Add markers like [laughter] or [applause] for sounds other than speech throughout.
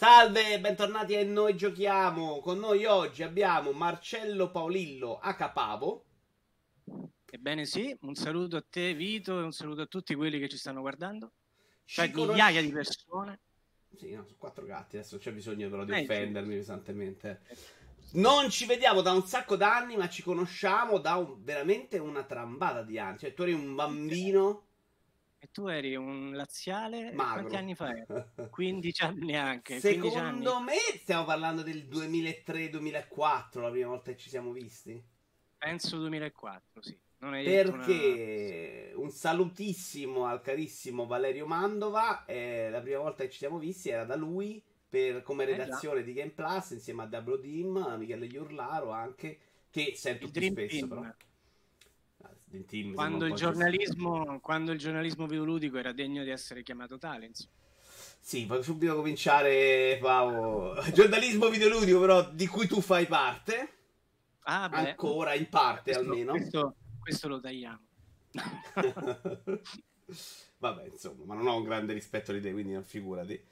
Salve, bentornati a Noi Giochiamo. Con noi oggi abbiamo Marcello Paolillo a Capavo. Ebbene sì, un saluto a te Vito e un saluto a tutti quelli che ci stanno guardando. Cioè Ci migliaia di persone. Sì, no, sono quattro gatti, adesso c'è bisogno però di Eh, offendermi pesantemente. Non ci vediamo da un sacco d'anni, ma ci conosciamo da un- veramente una trambata di anni. Cioè, tu eri un bambino E tu eri un laziale, magro. quanti anni fa eri? [laughs] 15 anni anche. 15 anni. Secondo me stiamo parlando del 2003-2004, la prima volta che ci siamo visti. Penso 2004, sì. Detto una- Perché un salutissimo al carissimo Valerio Mandova. eh, la prima volta che ci siamo visti era da lui per- come Eh redazione di Game Plus insieme a Dim, a Michele Iurlaro anche. Che sento Il più Dream spesso, Team. però. Team Quando il, giornalismo, quando il giornalismo videoludico era degno di essere chiamato tale, insomma. Sì, puoi subito cominciare, Paolo. [laughs] Giornalismo videoludico, però, di cui tu fai parte. Ah, beh. Ancora, in parte questo, almeno. Questo, questo lo tagliamo. [laughs] Vabbè, insomma, ma non ho un grande rispetto di te, quindi non figurati. Ah,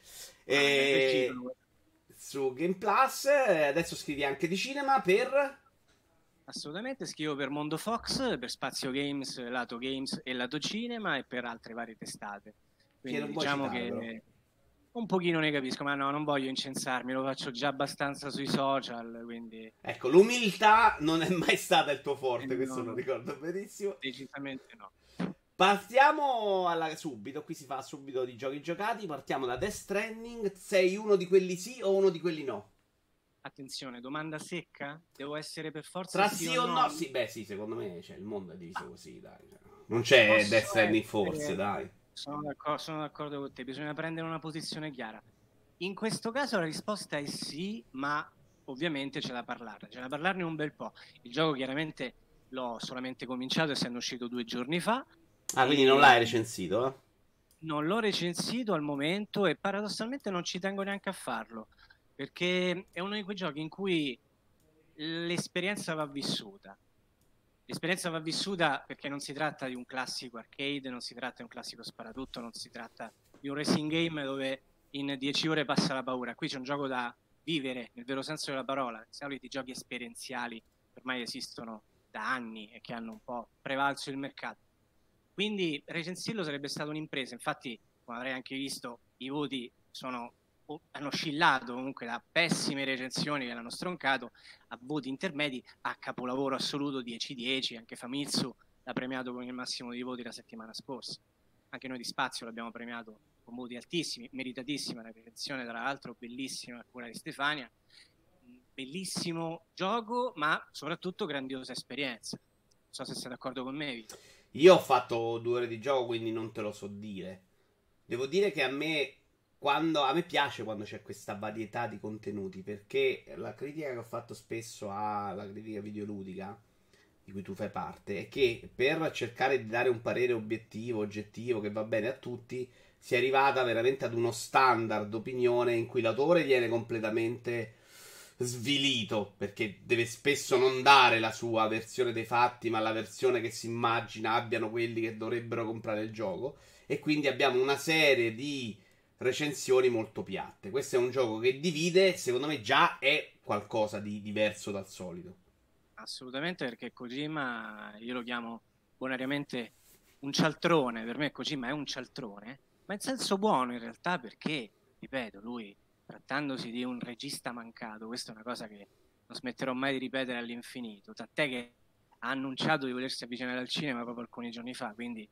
è E... Su Game Plus, eh, adesso scrivi anche di cinema per... Assolutamente, scrivo per Mondo Fox, per Spazio Games, lato Games e lato Cinema e per altre varie testate. Quindi diciamo che un pochino ne capisco, ma no, non voglio incensarmi, lo faccio già abbastanza sui social, quindi Ecco, l'umiltà non è mai stata il tuo forte, Eh, questo no. lo ricordo benissimo. decisamente no. Partiamo alla... subito, qui si fa subito di giochi giocati, partiamo da Death Stranding, sei uno di quelli sì o uno di quelli no? Attenzione, domanda secca? Devo essere per forza Tra sì o no? Sì, beh sì, secondo me cioè, il mondo è diviso così, dai. cioè. Non c'è Posso Death Stranding forse, dai. Sono d'accordo, sono d'accordo con te, bisogna prendere una posizione chiara. In questo caso la risposta è sì, ma ovviamente c'è da parlarne, c'è da parlarne un bel po'. Il gioco chiaramente l'ho solamente cominciato essendo uscito due giorni fa, Ah, quindi non l'hai recensito, eh? non l'ho recensito al momento e paradossalmente non ci tengo neanche a farlo, perché è uno di quei giochi in cui l'esperienza va vissuta. L'esperienza va vissuta perché non si tratta di un classico arcade, non si tratta di un classico sparatutto, non si tratta di un racing game dove in 10 ore passa la paura. Qui c'è un gioco da vivere nel vero senso della parola. I soliti giochi esperienziali ormai esistono da anni e che hanno un po' prevalso il mercato. Quindi recensirlo sarebbe stata un'impresa. Infatti, come avrei anche visto, i voti sono, hanno oscillato comunque da pessime recensioni che l'hanno stroncato a voti intermedi a capolavoro assoluto 10-10. Anche Famitsu l'ha premiato con il massimo di voti la settimana scorsa. Anche noi di Spazio l'abbiamo premiato con voti altissimi, meritatissima la recensione, tra l'altro bellissima, cura di Stefania. Bellissimo gioco, ma soprattutto grandiosa esperienza. Non so se sei d'accordo con me, Vito. Io ho fatto due ore di gioco, quindi non te lo so dire. Devo dire che a me, quando, a me piace quando c'è questa varietà di contenuti, perché la critica che ho fatto spesso alla critica videoludica, di cui tu fai parte, è che per cercare di dare un parere obiettivo, oggettivo, che va bene a tutti, si è arrivata veramente ad uno standard opinione in cui l'autore viene completamente svilito perché deve spesso non dare la sua versione dei fatti, ma la versione che si immagina abbiano quelli che dovrebbero comprare il gioco. E quindi abbiamo una serie di recensioni molto piatte. Questo è un gioco che divide, secondo me già è qualcosa di diverso dal solito. Assolutamente, perché Kojima io lo chiamo bonariamente un cialtrone. Per me Kojima è un cialtrone, ma in senso buono in realtà, perché, ripeto, lui trattandosi di un regista mancato, questa è una cosa che non smetterò mai di ripetere all'infinito. Tant'è che ha annunciato di volersi avvicinare al cinema proprio alcuni giorni fa, quindi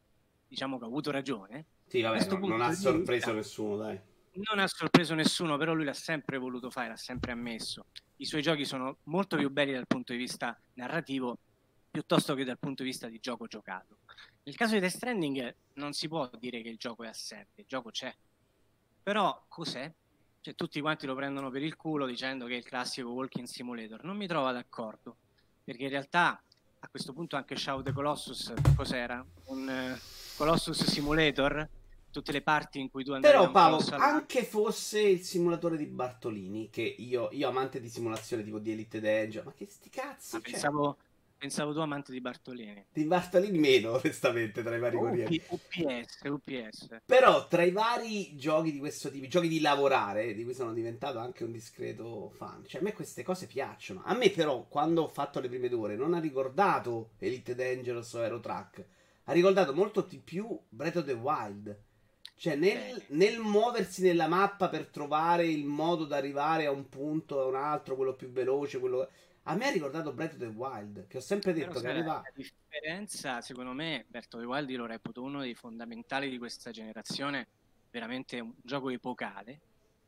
diciamo che ha avuto ragione. Sì, vabbè, Questo non, ha sorpreso vista- nessuno, dai. Non ha sorpreso nessuno, però lui l'ha sempre voluto fare, l'ha sempre ammesso. I suoi giochi sono molto più belli dal punto di vista narrativo piuttosto che dal punto di vista di gioco giocato. Nel caso di Death Stranding non si può dire che il gioco è assente, il gioco c'è. Però cos'è? Cioè, tutti quanti lo prendono per il culo dicendo che è il classico walking simulator. Non mi trovo d'accordo, perché in realtà a questo punto anche Shadow the Colossus cos'era? Un eh, Colossus Simulator? Tutte le parti in cui tu andavi da Però Paolo, all'altro. anche fosse il simulatore di Bartolini, che io, io amante di simulazione tipo di Elite Dangerous, ma che sti cazzi, Ah, cioè? pensavo, Pensavo tu amante di Bartolini. Di Bartolini meno, [laughs] onestamente, tra i vari corrieri. UPS, UPS. Però tra i vari giochi di questo tipo, giochi di lavorare, di cui sono diventato anche un discreto fan, cioè a me queste cose piacciono. A me però, quando ho fatto le prime due ore, non ha ricordato Elite Dangerous o Aero Track. Ha ricordato molto di più Breath of the Wild. Cioè, nel, nel, muoversi nella mappa per trovare il modo di arrivare a un punto o a un altro, quello più veloce, quello... A me ha ricordato Breath of the Wild, che ho sempre detto Però, che arriva... La differenza, secondo me, Breath of the Wild lo reputo uno dei fondamentali di questa generazione, veramente un gioco epocale,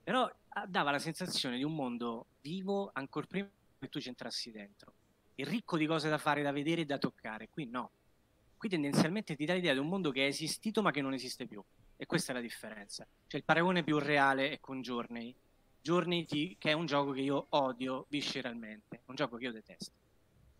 però dava la sensazione di un mondo vivo ancora prima che tu ci entrassi dentro, e ricco di cose da fare, da vedere e da toccare. Qui no. Qui tendenzialmente ti dà l'idea di un mondo che è esistito ma che non esiste più. E questa è la differenza. Cioè il paragone più reale è con Journey. Journey ti, che è un gioco che io odio visceralmente, un gioco che io detesto.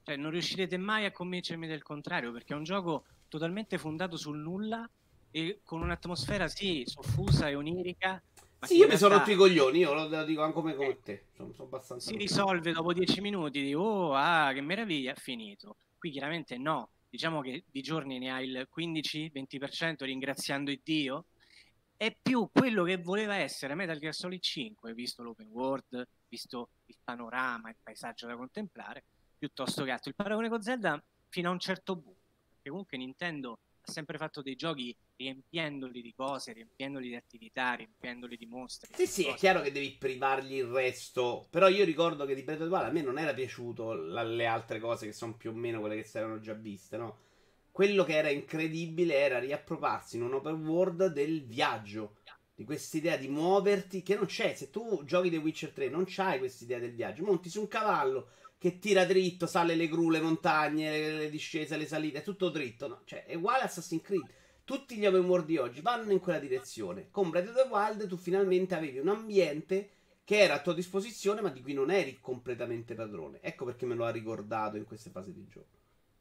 Cioè non riuscirete mai a convincermi del contrario perché è un gioco totalmente fondato sul nulla e con un'atmosfera sì, soffusa e onirica. sì, io mi sono rotto i coglioni, io lo dico anche come, come te. Sono, sono abbastanza si risolve dopo dieci minuti, dico, oh, ah, che meraviglia, finito. Qui chiaramente no, diciamo che di giorni ne ha il 15-20% ringraziando Dio, è più quello che voleva essere Metal Gear Solid 5, visto l'open world, visto il panorama, il paesaggio da contemplare, piuttosto che altro. Il paragone con Zelda fino a un certo punto, perché comunque Nintendo sempre fatto dei giochi riempiendoli di cose, riempiendoli di attività, riempiendoli di mostri. Sì, sì, cose. è chiaro che devi privargli il resto. Però io ricordo che di Breath of the Wild a me non era piaciuto la, le altre cose che sono più o meno quelle che si erano già viste, no? Quello che era incredibile era riappropriarsi in un open world del viaggio. Di quest'idea di muoverti che non c'è. Se tu giochi The Witcher 3 non c'hai quest'idea del viaggio. Monti su un cavallo che tira dritto, sale le gru, le montagne, le, le discese, le salite, è tutto dritto. No? Cioè, è uguale a Assassin's Creed. Tutti gli open world di oggi vanno in quella direzione. Con Breath of the Wild tu finalmente avevi un ambiente che era a tua disposizione, ma di cui non eri completamente padrone. Ecco perché me lo ha ricordato in queste fasi di gioco.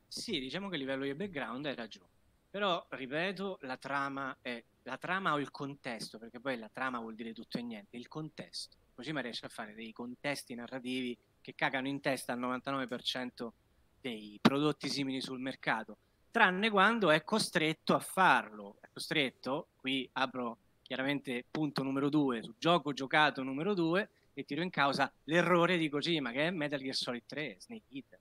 Sì, diciamo che a livello di background hai ragione. Però, ripeto, la trama è la trama o il contesto, perché poi la trama vuol dire tutto e niente, il contesto. Così mi riesce a fare dei contesti narrativi che cagano in testa al 99% dei prodotti simili sul mercato tranne quando è costretto a farlo. È costretto, qui apro chiaramente punto numero due, su gioco giocato numero due, e tiro in causa l'errore di Kojima, che è Metal Gear Solid 3, Snake Eater.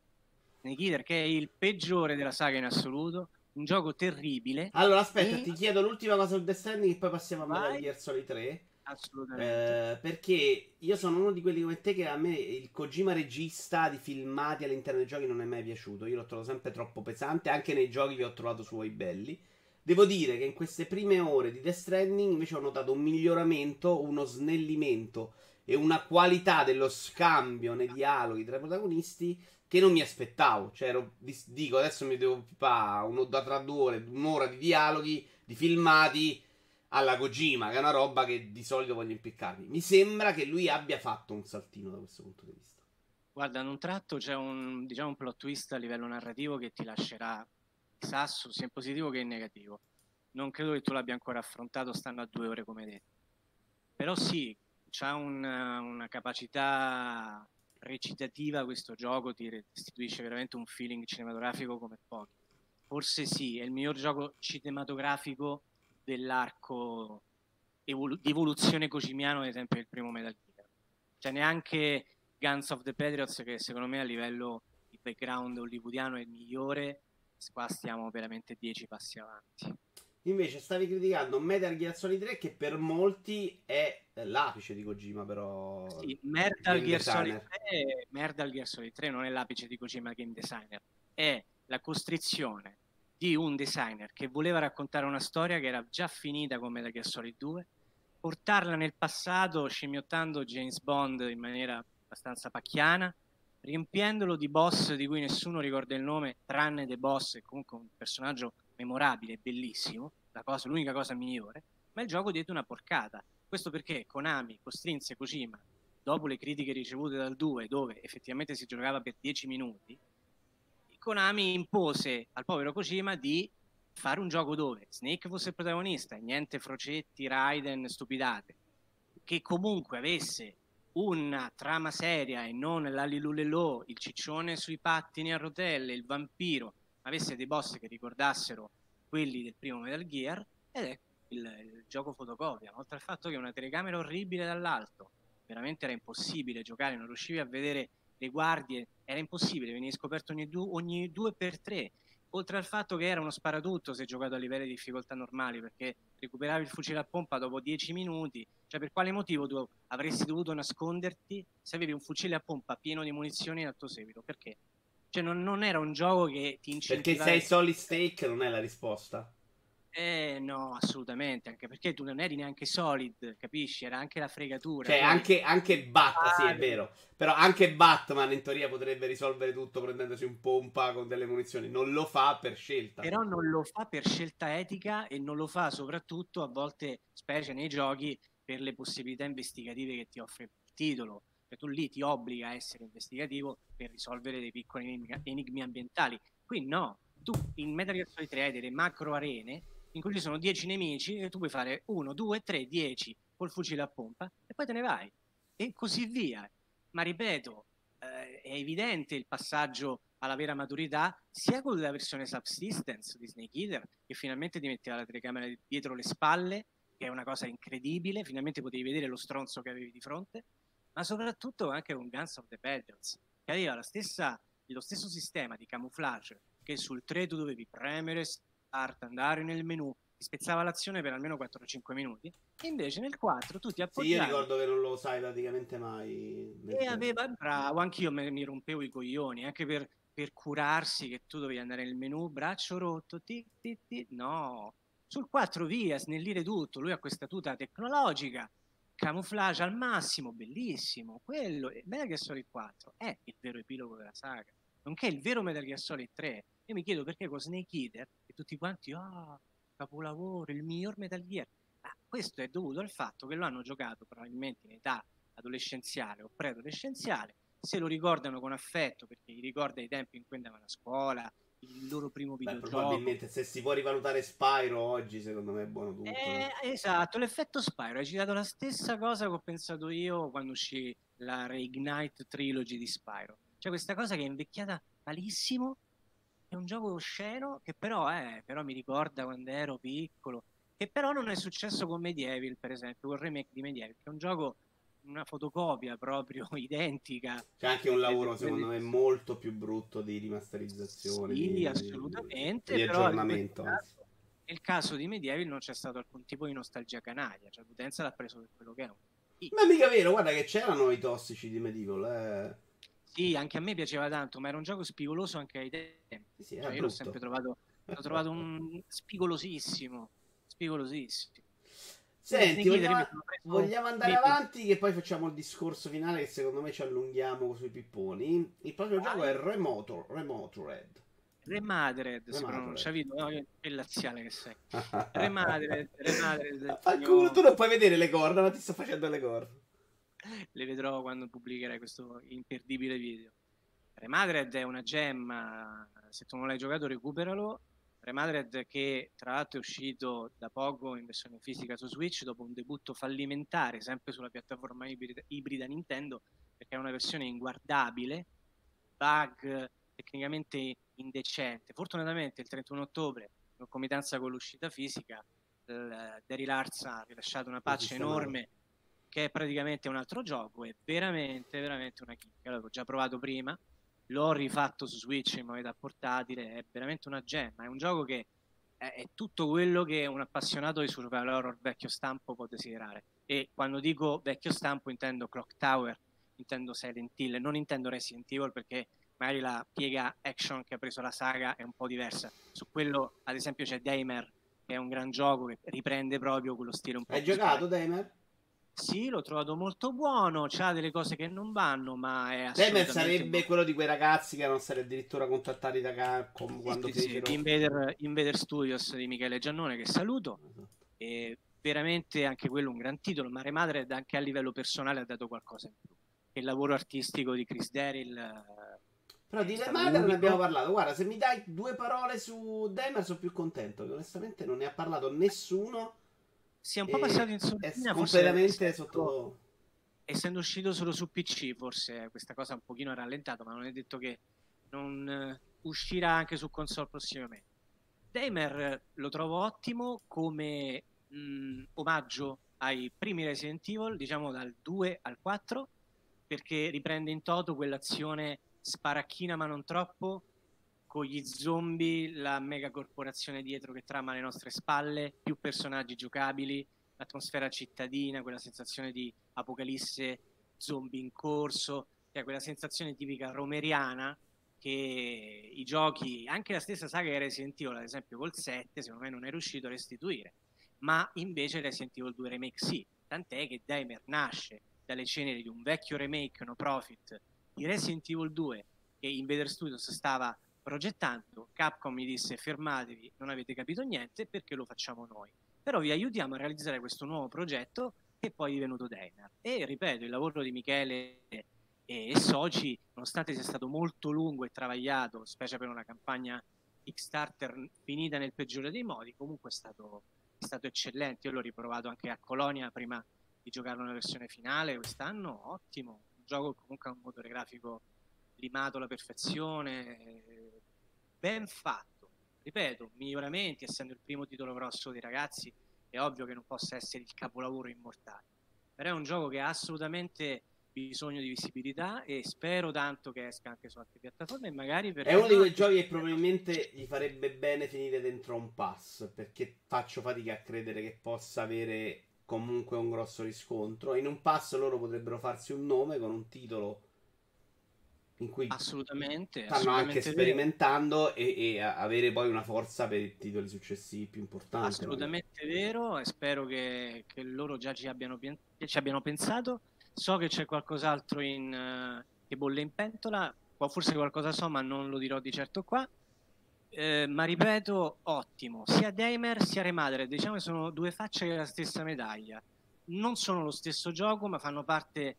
Snake Eater, che è il peggiore della saga in assoluto, un gioco terribile. Allora, aspetta, e... ti chiedo l'ultima cosa su The Stranding e poi passiamo a Metal Gear Solid 3. Assolutamente. Eh, perché io sono uno di quelli come te che a me il Kojima regista di filmati all'interno dei giochi non è mai piaciuto. Io l'ho trovato sempre troppo pesante, anche nei giochi che ho trovato suoi belli. Devo dire che in queste prime ore di Death Stranding invece ho notato un miglioramento, uno snellimento e una qualità dello scambio nei dialoghi tra i protagonisti che non mi aspettavo. Cioè, ero, dico, adesso mi devo pipare un'ora tra due ore, un'ora di dialoghi, di filmati alla Kojima, che è una roba che di solito voglio impiccarmi. Mi sembra che lui abbia fatto un saltino da questo punto di vista. Guarda, in un tratto c'è un, diciamo, un plot twist a livello narrativo che ti lascerà sasso sia in positivo che in negativo. Non credo che tu l'abbia ancora affrontato stando a due ore come detto. Però sì, c'ha un, una capacità recitativa questo gioco, ti restituisce veramente un feeling cinematografico come pochi. Forse sì, è il miglior gioco cinematografico dell'arco evolu- di evoluzione cosimiano, ad esempio, del primo Metal Gear. Cioè, neanche Guns of the Patriots, che secondo me a livello di background hollywoodiano è il migliore, qua stiamo veramente dieci passi avanti. Invece stavi criticando Metal Gear Solid 3 che per molti è l'apice di Kojima però Sì, Metal Gear, Solid 3, Metal Gear Solid 3 non è l'apice di Kojima game designer, è la costrizione di un designer che voleva raccontare una storia che era già finita con Metal Gear Solid 2, portarla nel passato scimmiottando James Bond in maniera abbastanza pacchiana, riempiendolo di boss di cui nessuno ricorda il nome, tranne The Boss, che comunque un personaggio memorabile, bellissimo, cosa, l'unica cosa migliore, ma il gioco diede una porcata. Questo perché Konami costrinse Kojima, dopo le critiche ricevute dal 2, dove effettivamente si giocava per 10 minuti, Konami impose al povero Kojima di fare un gioco dove Snake fosse il protagonista, niente frocetti, Raiden, stupidate, che comunque avesse una trama seria e non l'alilulelò, il ciccione sui pattini a rotelle, il vampiro, avesse dei boss che ricordassero quelli del primo Metal Gear, ed è il, il gioco fotocopia, oltre al fatto che una telecamera orribile dall'alto, veramente era impossibile giocare, non riuscivi a vedere le guardie, era impossibile, veniva scoperto ogni, du- ogni due per tre, oltre al fatto che era uno sparatutto se giocato a livelli di difficoltà normali, perché recuperavi il fucile a pompa dopo dieci minuti, cioè per quale motivo tu avresti dovuto nasconderti se avevi un fucile a pompa pieno di munizioni al tuo seguito? Perché? Cioè non, non era un gioco che ti incentivava... Perché sei solid stake non è la risposta. Eh no, assolutamente, anche perché tu non eri neanche solid, capisci? Era anche la fregatura. Cioè, anche, anche Batman, ah, sì, è vero. Però anche Batman in teoria potrebbe risolvere tutto prendendosi un pompa con delle munizioni. Non lo fa per scelta. Però non lo fa per scelta etica e non lo fa soprattutto a volte, specie nei giochi, per le possibilità investigative che ti offre il titolo. Cioè, tu lì ti obbliga a essere investigativo per risolvere dei piccoli enigmi ambientali. Qui no, tu in Metal Gear Solid 3 hai delle macro arene in cui ci sono 10 nemici e tu puoi fare 1, 2, 3, 10 col fucile a pompa e poi te ne vai e così via. Ma ripeto, eh, è evidente il passaggio alla vera maturità sia con la versione Subsistence di Snake Eater che finalmente ti metteva la telecamera dietro le spalle che è una cosa incredibile, finalmente potevi vedere lo stronzo che avevi di fronte, ma soprattutto anche con Guns of the Battles, che aveva stessa, lo stesso sistema di camouflage che sul 3 tu dovevi premere start, andare nel menu, ti spezzava l'azione per almeno 4-5 minuti. E invece nel 4 tu ti appoggiavi. Sì, io ricordo che non lo sai praticamente mai. E aveva, bravo, anch'io me, mi rompevo i coglioni, anche per, per, curarsi che tu dovevi andare nel menu, braccio rotto, tic, tic, tic. no. Sul 4 via, snellire tutto, lui ha questa tuta tecnologica, camouflage al massimo, bellissimo. Quello, Metal Gear Solid 4 è il vero epilogo della saga, nonché il vero Metal Gear Solid 3 io mi chiedo perché con Snake Eater tutti quanti, ah, capolavoro, il miglior Metal Gear. Ma questo è dovuto al fatto che lo hanno giocato probabilmente in età adolescenziale o preadolescenziale, se lo ricordano con affetto perché gli ricorda i tempi in cui andavano a scuola, il loro primo videogioco. probabilmente se si può rivalutare Spyro oggi, secondo me è buono tutto. Eh, esatto, l'effetto Spyro. Hai citato la stessa cosa che ho pensato io quando uscì la Reignite Trilogy di Spyro. Cioè questa cosa che è invecchiata malissimo, è un gioco osceno che però, è, però mi ricorda quando ero piccolo, che però non è successo con Medieval, per esempio, con il remake di Medieval, che è un gioco una fotocopia proprio [laughs] identica. C'è anche un lavoro, secondo me, molto più brutto di rimasterizzazione. Sì, di, assolutamente. Di, di aggiornamento. Però nel caso di Medieval non c'è stato alcun tipo di nostalgia canaglia, cioè l'utenza l'ha preso per quello che è. Ma mica vero, guarda che c'erano i tossici di Medieval. Eh. Sì, anche a me piaceva tanto, ma era un gioco spigoloso anche ai tempi. Sì, cioè, io l'ho sempre trovato, l'ho [laughs] trovato un spigolosissimo, spigolosissimo. Senti, vogliamo, vogliamo andare avanti che poi facciamo il discorso finale che secondo me ci allunghiamo sui pipponi. Il prossimo ah, gioco è Remoto, Remoto Red. Remadred, si pronuncia, Vito, no, che laziale che sei. [laughs] Remadred, Remadred. Culo, tu non puoi vedere le corna, ma ti sto facendo le corna le vedrò quando pubblicherai questo imperdibile video. Remadred è una gemma, se tu non l'hai giocato recuperalo. Remadred che tra l'altro è uscito da poco in versione fisica su Switch dopo un debutto fallimentare sempre sulla piattaforma ibrida, ibrida Nintendo perché è una versione inguardabile, bug tecnicamente indecente. Fortunatamente il 31 ottobre, in concomitanza con l'uscita fisica, Daryl Larsa ha rilasciato una patch enorme che è praticamente un altro gioco, è veramente, veramente una chicca. L'avevo già provato prima, l'ho rifatto su Switch in modalità portatile, è veramente una gemma. È un gioco che è, è tutto quello che un appassionato di survival horror vecchio stampo può desiderare. E quando dico vecchio stampo intendo Clock Tower, intendo Silent Hill, non intendo Resident Evil perché magari la piega action che ha preso la saga è un po' diversa. Su quello, ad esempio, c'è Damer, che è un gran gioco che riprende proprio quello stile un po'. Hai giocato Damer? Sì, l'ho trovato molto buono, c'ha delle cose che non vanno, ma è assolutamente... Demer sarebbe buono. quello di quei ragazzi che erano stati addirittura contattati da Capcom quando sì, fecero... Sì, Invader, Invader Studios di Michele Giannone, che saluto, uh-huh. e veramente anche quello un gran titolo, ma Remadred anche a livello personale ha dato qualcosa in più. Il lavoro artistico di Chris Daryl... Eh, Però di Remadred ne abbiamo parlato, guarda, se mi dai due parole su Demer sono più contento, che onestamente non ne ha parlato nessuno si è un po' passato in sordina. Completamente sotto... essendo uscito solo su PC, forse questa cosa un pochino ha rallentato, ma non è detto che non eh, uscirà anche su console prossimamente. Damer lo trovo ottimo come mh, mm, omaggio ai primi Resident Evil, diciamo dal 2 al 4, perché riprende in toto quell'azione sparacchina ma non troppo, con gli zombie, la mega corporazione dietro che trama alle nostre spalle, più personaggi giocabili, l'atmosfera cittadina, quella sensazione di apocalisse zombie in corso, che è quella sensazione tipica romeriana che i giochi, anche la stessa saga Resident Evil, ad esempio col 7, secondo me non è riuscito a restituire, ma invece Resident Evil 2 Remake sì, tant'è che Daimler nasce dalle ceneri di un vecchio remake no profit di Resident Evil 2 che Invader Studios stava progettando, Capcom mi disse fermatevi, non avete capito niente perché lo facciamo noi però vi aiutiamo a realizzare questo nuovo progetto che poi è divenuto Deinar. E ripeto, il lavoro di Michele e, soci, nonostante sia stato molto lungo e travagliato, specie per una campagna Kickstarter finita nel peggiore dei modi, comunque è stato, è stato eccellente. Io l'ho riprovato anche a Colonia prima di giocarlo nella versione finale quest'anno, ottimo. Un gioco comunque ha un motore grafico limato alla perfezione, ben fatto. Ripeto, miglioramenti, essendo il primo titolo grosso dei ragazzi, è ovvio che non possa essere il capolavoro immortale. Però è un gioco che ha assolutamente bisogno di visibilità e spero tanto che esca anche su altre piattaforme magari per è uno di quei giochi che probabilmente gli farebbe bene finire dentro un pass perché faccio fatica a credere che possa avere comunque un grosso riscontro. In un pass loro potrebbero farsi un nome con un titolo in cui assolutamente, stanno assolutamente anche sperimentando e, e, avere poi una forza per i titoli successivi più importanti. Assolutamente magari. vero e spero che, che loro già ci abbiano, ci abbiano, pensato. So che c'è qualcos'altro in, uh, che bolle in pentola, forse qualcosa so ma non lo dirò di certo qua. Eh, ma ripeto, ottimo, sia Damer sia Remadre, diciamo che sono due facce della stessa medaglia. Non sono lo stesso gioco, ma fanno parte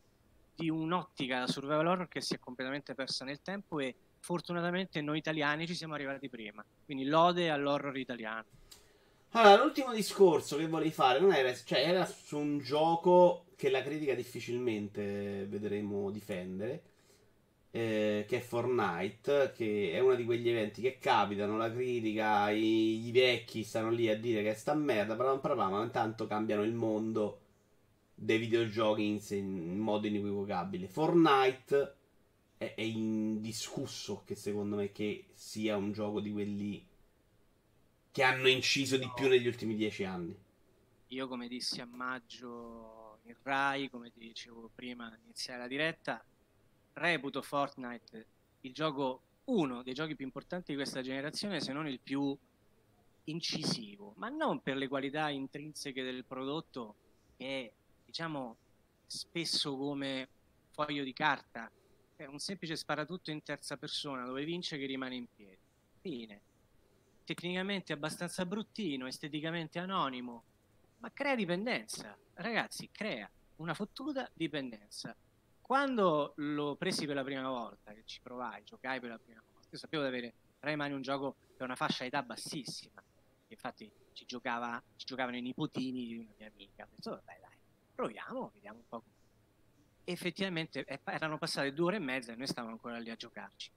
di un'ottica da survival horror che si è completamente persa nel tempo e fortunatamente noi italiani ci siamo arrivati prima. Quindi lode all'horror italiano. Allora, l'ultimo discorso che volevi fare non era, cioè, era su un gioco che la critica difficilmente vedremo difendere. Eh, che è Fortnite, che è uno di quegli eventi che capitano, la critica, i, i vecchi stanno lì a dire che è sta merda, ma intanto cambiano il mondo dei videogiochi in, in modo inequivocabile. Fortnite è, è, indiscusso che secondo me che sia un gioco di quelli che hanno inciso di più negli ultimi dieci anni. Io come dissi a maggio in Rai, come ti dicevo prima iniziare la diretta, reputo Fortnite il gioco uno dei giochi più importanti di questa generazione, se non il più incisivo, ma non per le qualità intrinseche del prodotto che diciamo spesso come foglio di carta, è un semplice sparatutto in terza persona dove vince che rimane in piedi. Fine. Tecnicamente abbastanza bruttino, esteticamente anonimo, ma crea dipendenza. Ragazzi, crea una fottuta dipendenza. Quando lo presi per la prima volta, che ci provai, giocai per la prima volta, io sapevo di avere tra le mani un gioco per una fascia età bassissima. Infatti ci, giocava, ci giocavano i nipotini di una mia amica. Detto, vabbè, dai, proviamo, vediamo un po'. Effettivamente erano passate due ore e mezza e noi stavamo ancora lì a giocarci.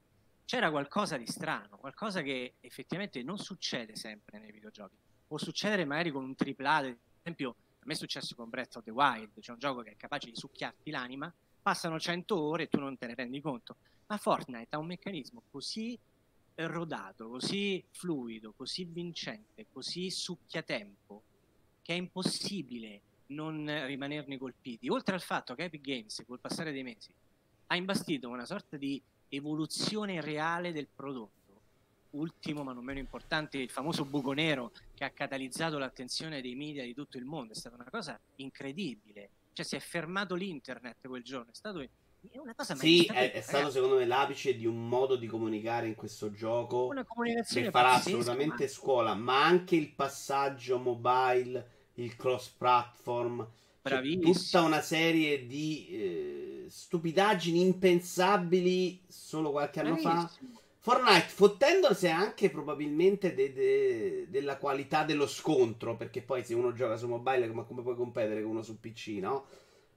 C'era qualcosa di strano, qualcosa che effettivamente non succede sempre nei videogiochi. Può succedere magari con un AAA, ad esempio a me è successo con Breath of the Wild, c'è un gioco che è capace di succhiarti l'anima, passano 100 ore e tu non te ne rendi conto. Ma Fortnite ha un meccanismo così rodato, così fluido, così vincente, così succhiatempo, che è impossibile non rimanerne colpiti. Oltre al fatto che Epic Games, col passare dei mesi, ha imbastito una sorta di evoluzione reale del prodotto. Ultimo, ma non meno importante, il famoso buco nero che ha catalizzato l'attenzione dei media di tutto il mondo. È stata una cosa incredibile. Cioè, si è fermato l'internet quel giorno. È stato una cosa Sì, è, è stato secondo me l'apice di un modo di comunicare in questo gioco che farà assolutamente ma... scuola, ma anche il passaggio mobile il cross platform. Tutta una serie di eh, stupidaggini impensabili solo qualche anno Bravissimo. fa. Fortnite fottendosi anche probabilmente de- de- della qualità dello scontro, perché poi se uno gioca su mobile, ma come puoi competere con uno su PC, no?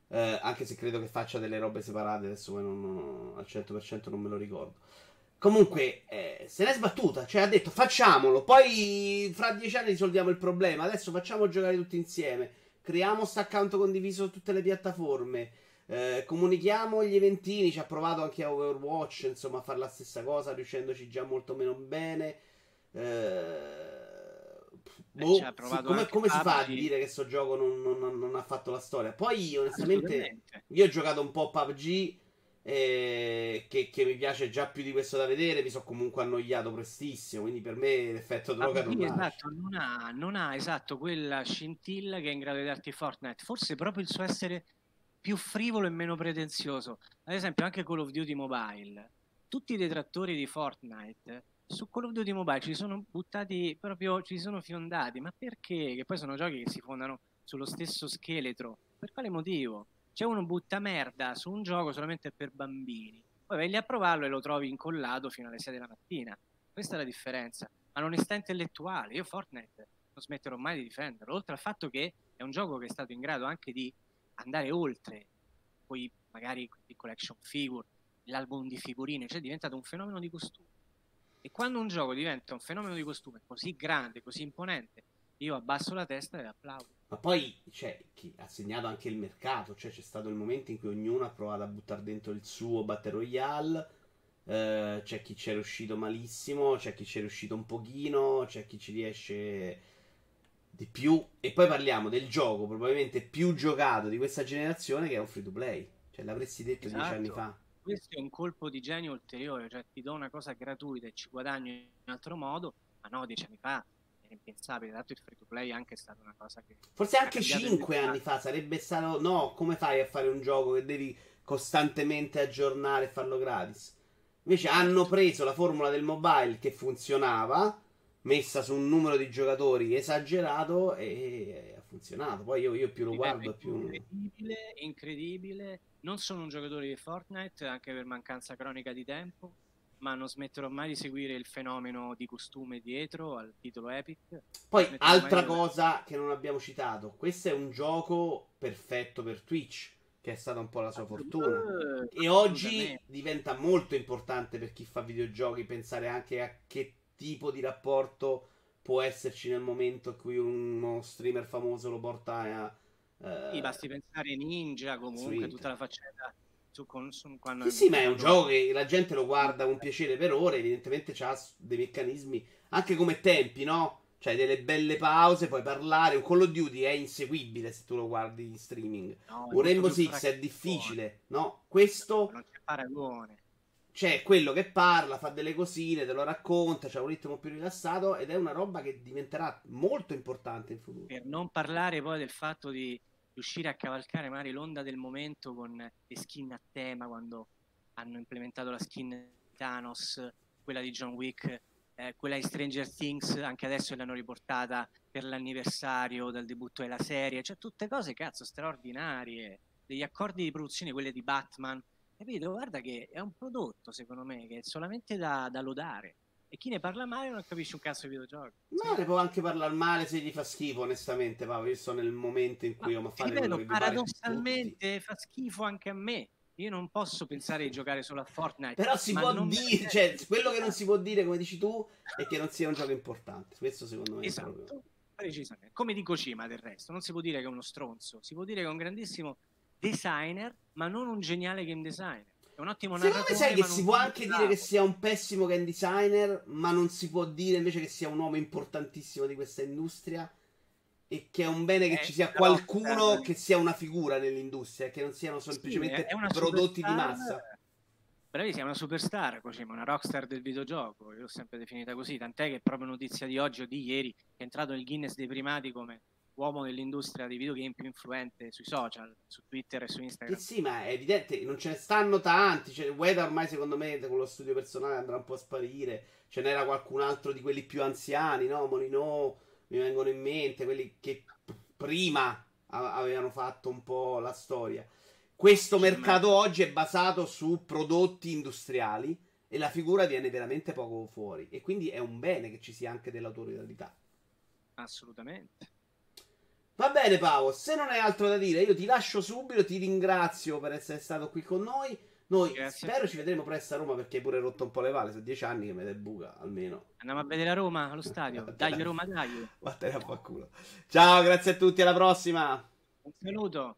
Eh, anche se credo che faccia delle robe separate, adesso non, non, al 100% non me lo ricordo. Comunque, eh, se l'è sbattuta, cioè ha detto facciamolo, poi fra dieci anni risolviamo il problema, adesso facciamo giocare tutti insieme, creiamo questo account condiviso su tutte le piattaforme, eh, comunichiamo gli eventini, ci ha provato anche a Overwatch, insomma, a fare la stessa cosa, riuscendoci già molto meno bene. Eh, Boh, sì, come, come si fa a dire che questo gioco non, non, non, ha fatto la storia? Poi, onestamente, io ho giocato un po' PUBG. Eh, che, che, mi piace già più di questo da vedere. Mi sono comunque annoiato prestissimo. Quindi, per me l'effetto droga non, esatto, non ha, non ha esatto quella scintilla che è in grado di darti Fortnite. Forse proprio il suo essere più frivolo e meno pretenzioso. Ad esempio, anche Call of Duty Mobile. Tutti i detrattori di Fortnite su Call of Duty Mobile ci sono buttati proprio, ci sono fiondati, ma perché? Che poi sono giochi che si fondano sullo stesso scheletro. Per quale motivo? C'è uno butta merda su un gioco solamente per bambini, poi vai a provarlo e lo trovi incollato fino alle 6 della mattina. Questa è la differenza. Ma l'onestà intellettuale, io Fortnite non smetterò mai di difenderlo, oltre al fatto che è un gioco che è stato in grado anche di andare oltre, poi magari di collection figure, l'album di figurine, cioè è diventato un fenomeno di costume e quando un gioco diventa un fenomeno di costume così grande, così imponente, io abbasso la testa e applaudo. Ma poi cioè, chi ha segnato anche il mercato, cioè c'è stato il momento in cui ognuno ha provato a buttare dentro il suo Battle Royale. Eh, c'è chi ci è riuscito malissimo, c'è chi ci è riuscito un pochino, c'è chi ci riesce di più. E poi parliamo del gioco probabilmente più giocato di questa generazione che è un free to play. Cioè, l'avresti detto esatto. dieci anni fa questo è un colpo di genio ulteriore, cioè ti do una cosa gratuita e ci guadagno in un altro modo, ma no, dieci anni fa impensabile, dato il free to play è anche stata una cosa che... Forse anche cinque anni fa sarebbe stato... No, come fai a fare un gioco che devi costantemente aggiornare e farlo gratis? Invece hanno preso la formula del mobile che funzionava, messa su un numero di giocatori esagerato e ha funzionato. Poi io, io più lo guardo più... Incredibile, incredibile non sono un giocatore di Fortnite, anche per mancanza cronica di tempo, ma non smetterò mai di seguire il fenomeno di costume dietro al titolo Epic. Poi, altra cosa di... che non abbiamo citato, questo è un gioco perfetto per Twitch, che è stata un po' la sua fortuna. E oggi diventa molto importante per chi fa videogiochi pensare anche a che tipo di rapporto può esserci nel momento in cui uno streamer famoso lo porta a Uh, sì, basti pensare Ninja comunque, tutta la faccenda su, con, su quando... Sì, sì, ma è un gioco che la gente lo guarda con piacere per ore, evidentemente ha dei meccanismi, anche come tempi, no? Cioè delle belle pause, puoi parlare. Un Call of Duty è inseguibile se tu lo guardi in streaming. No, un Rainbow Six è difficile, no? Questo... Non c'è paragone. C'è quello che parla, fa delle cosine, te lo racconta, c'ha un ritmo più rilassato ed è una roba che diventerà molto importante in futuro. Per non parlare poi del fatto di riuscire a cavalcare magari l'onda del momento con le skin a tema quando hanno implementato la skin Thanos, quella di John Wick, eh, quella di Stranger Things, anche adesso l'hanno riportata per l'anniversario del debutto della serie, cioè tutte cose cazzo straordinarie, degli accordi di produzione, quelle di Batman, capito? Guarda che è un prodotto secondo me che è solamente da, da lodare. E chi ne parla male non capisce un cazzo di videogiochi. Ma ne può anche parlare male se gli fa schifo, onestamente, Paolo. Io sto nel momento in cui io mi fa ripeto, paradossalmente fa schifo anche a me. Io non posso pensare di giocare solo a Fortnite. Però si può dire, cioè, quello che non si può dire, come dici tu, è che non sia un gioco importante. Questo secondo me esatto. è proprio... Precisamente. Come dico Cima del resto, non si può dire che è uno stronzo, si può dire che è un grandissimo designer, ma non un geniale game designer un ottimo Secondo me sai che si può anche dire che sia un pessimo game designer, ma non si può dire invece che sia un uomo importantissimo di questa industria e che è un bene che eh, ci sia qualcuno che sia una figura nell'industria, che non siano semplicemente sì, prodotti di massa. Bravissima, è una superstar, Kojima, una rockstar del videogioco, io l'ho sempre definita così, tant'è che è proprio notizia di oggi o di ieri è entrato nel Guinness dei primati come uomo dell'industria dei videogame più influente sui social, su Twitter e su Instagram. Eh sì, ma è evidente, non ce ne stanno tanti. Cioè, Weda ormai, secondo me, con lo studio personale andrà un po' a sparire. Ce n'era qualcun altro di quelli più anziani, no? Molino mi vengono in mente, quelli che prima avevano fatto un po' la storia. Questo sì, mercato ma... oggi è basato su prodotti industriali e la figura viene veramente poco fuori. E quindi è un bene che ci sia anche dell'autorialità. Assolutamente. Va bene, Paolo. Se non hai altro da dire, io ti lascio subito. Ti ringrazio per essere stato qui con noi. Noi Grazie. spero ci vedremo presto a Roma perché hai pure rotto un po' le palle. Sono dieci anni che me ne buca almeno. Andiamo a vedere a Roma allo stadio. [laughs] dai, Roma, dai. Vattene a fa culo. Ciao, grazie a tutti. Alla prossima. Un saluto.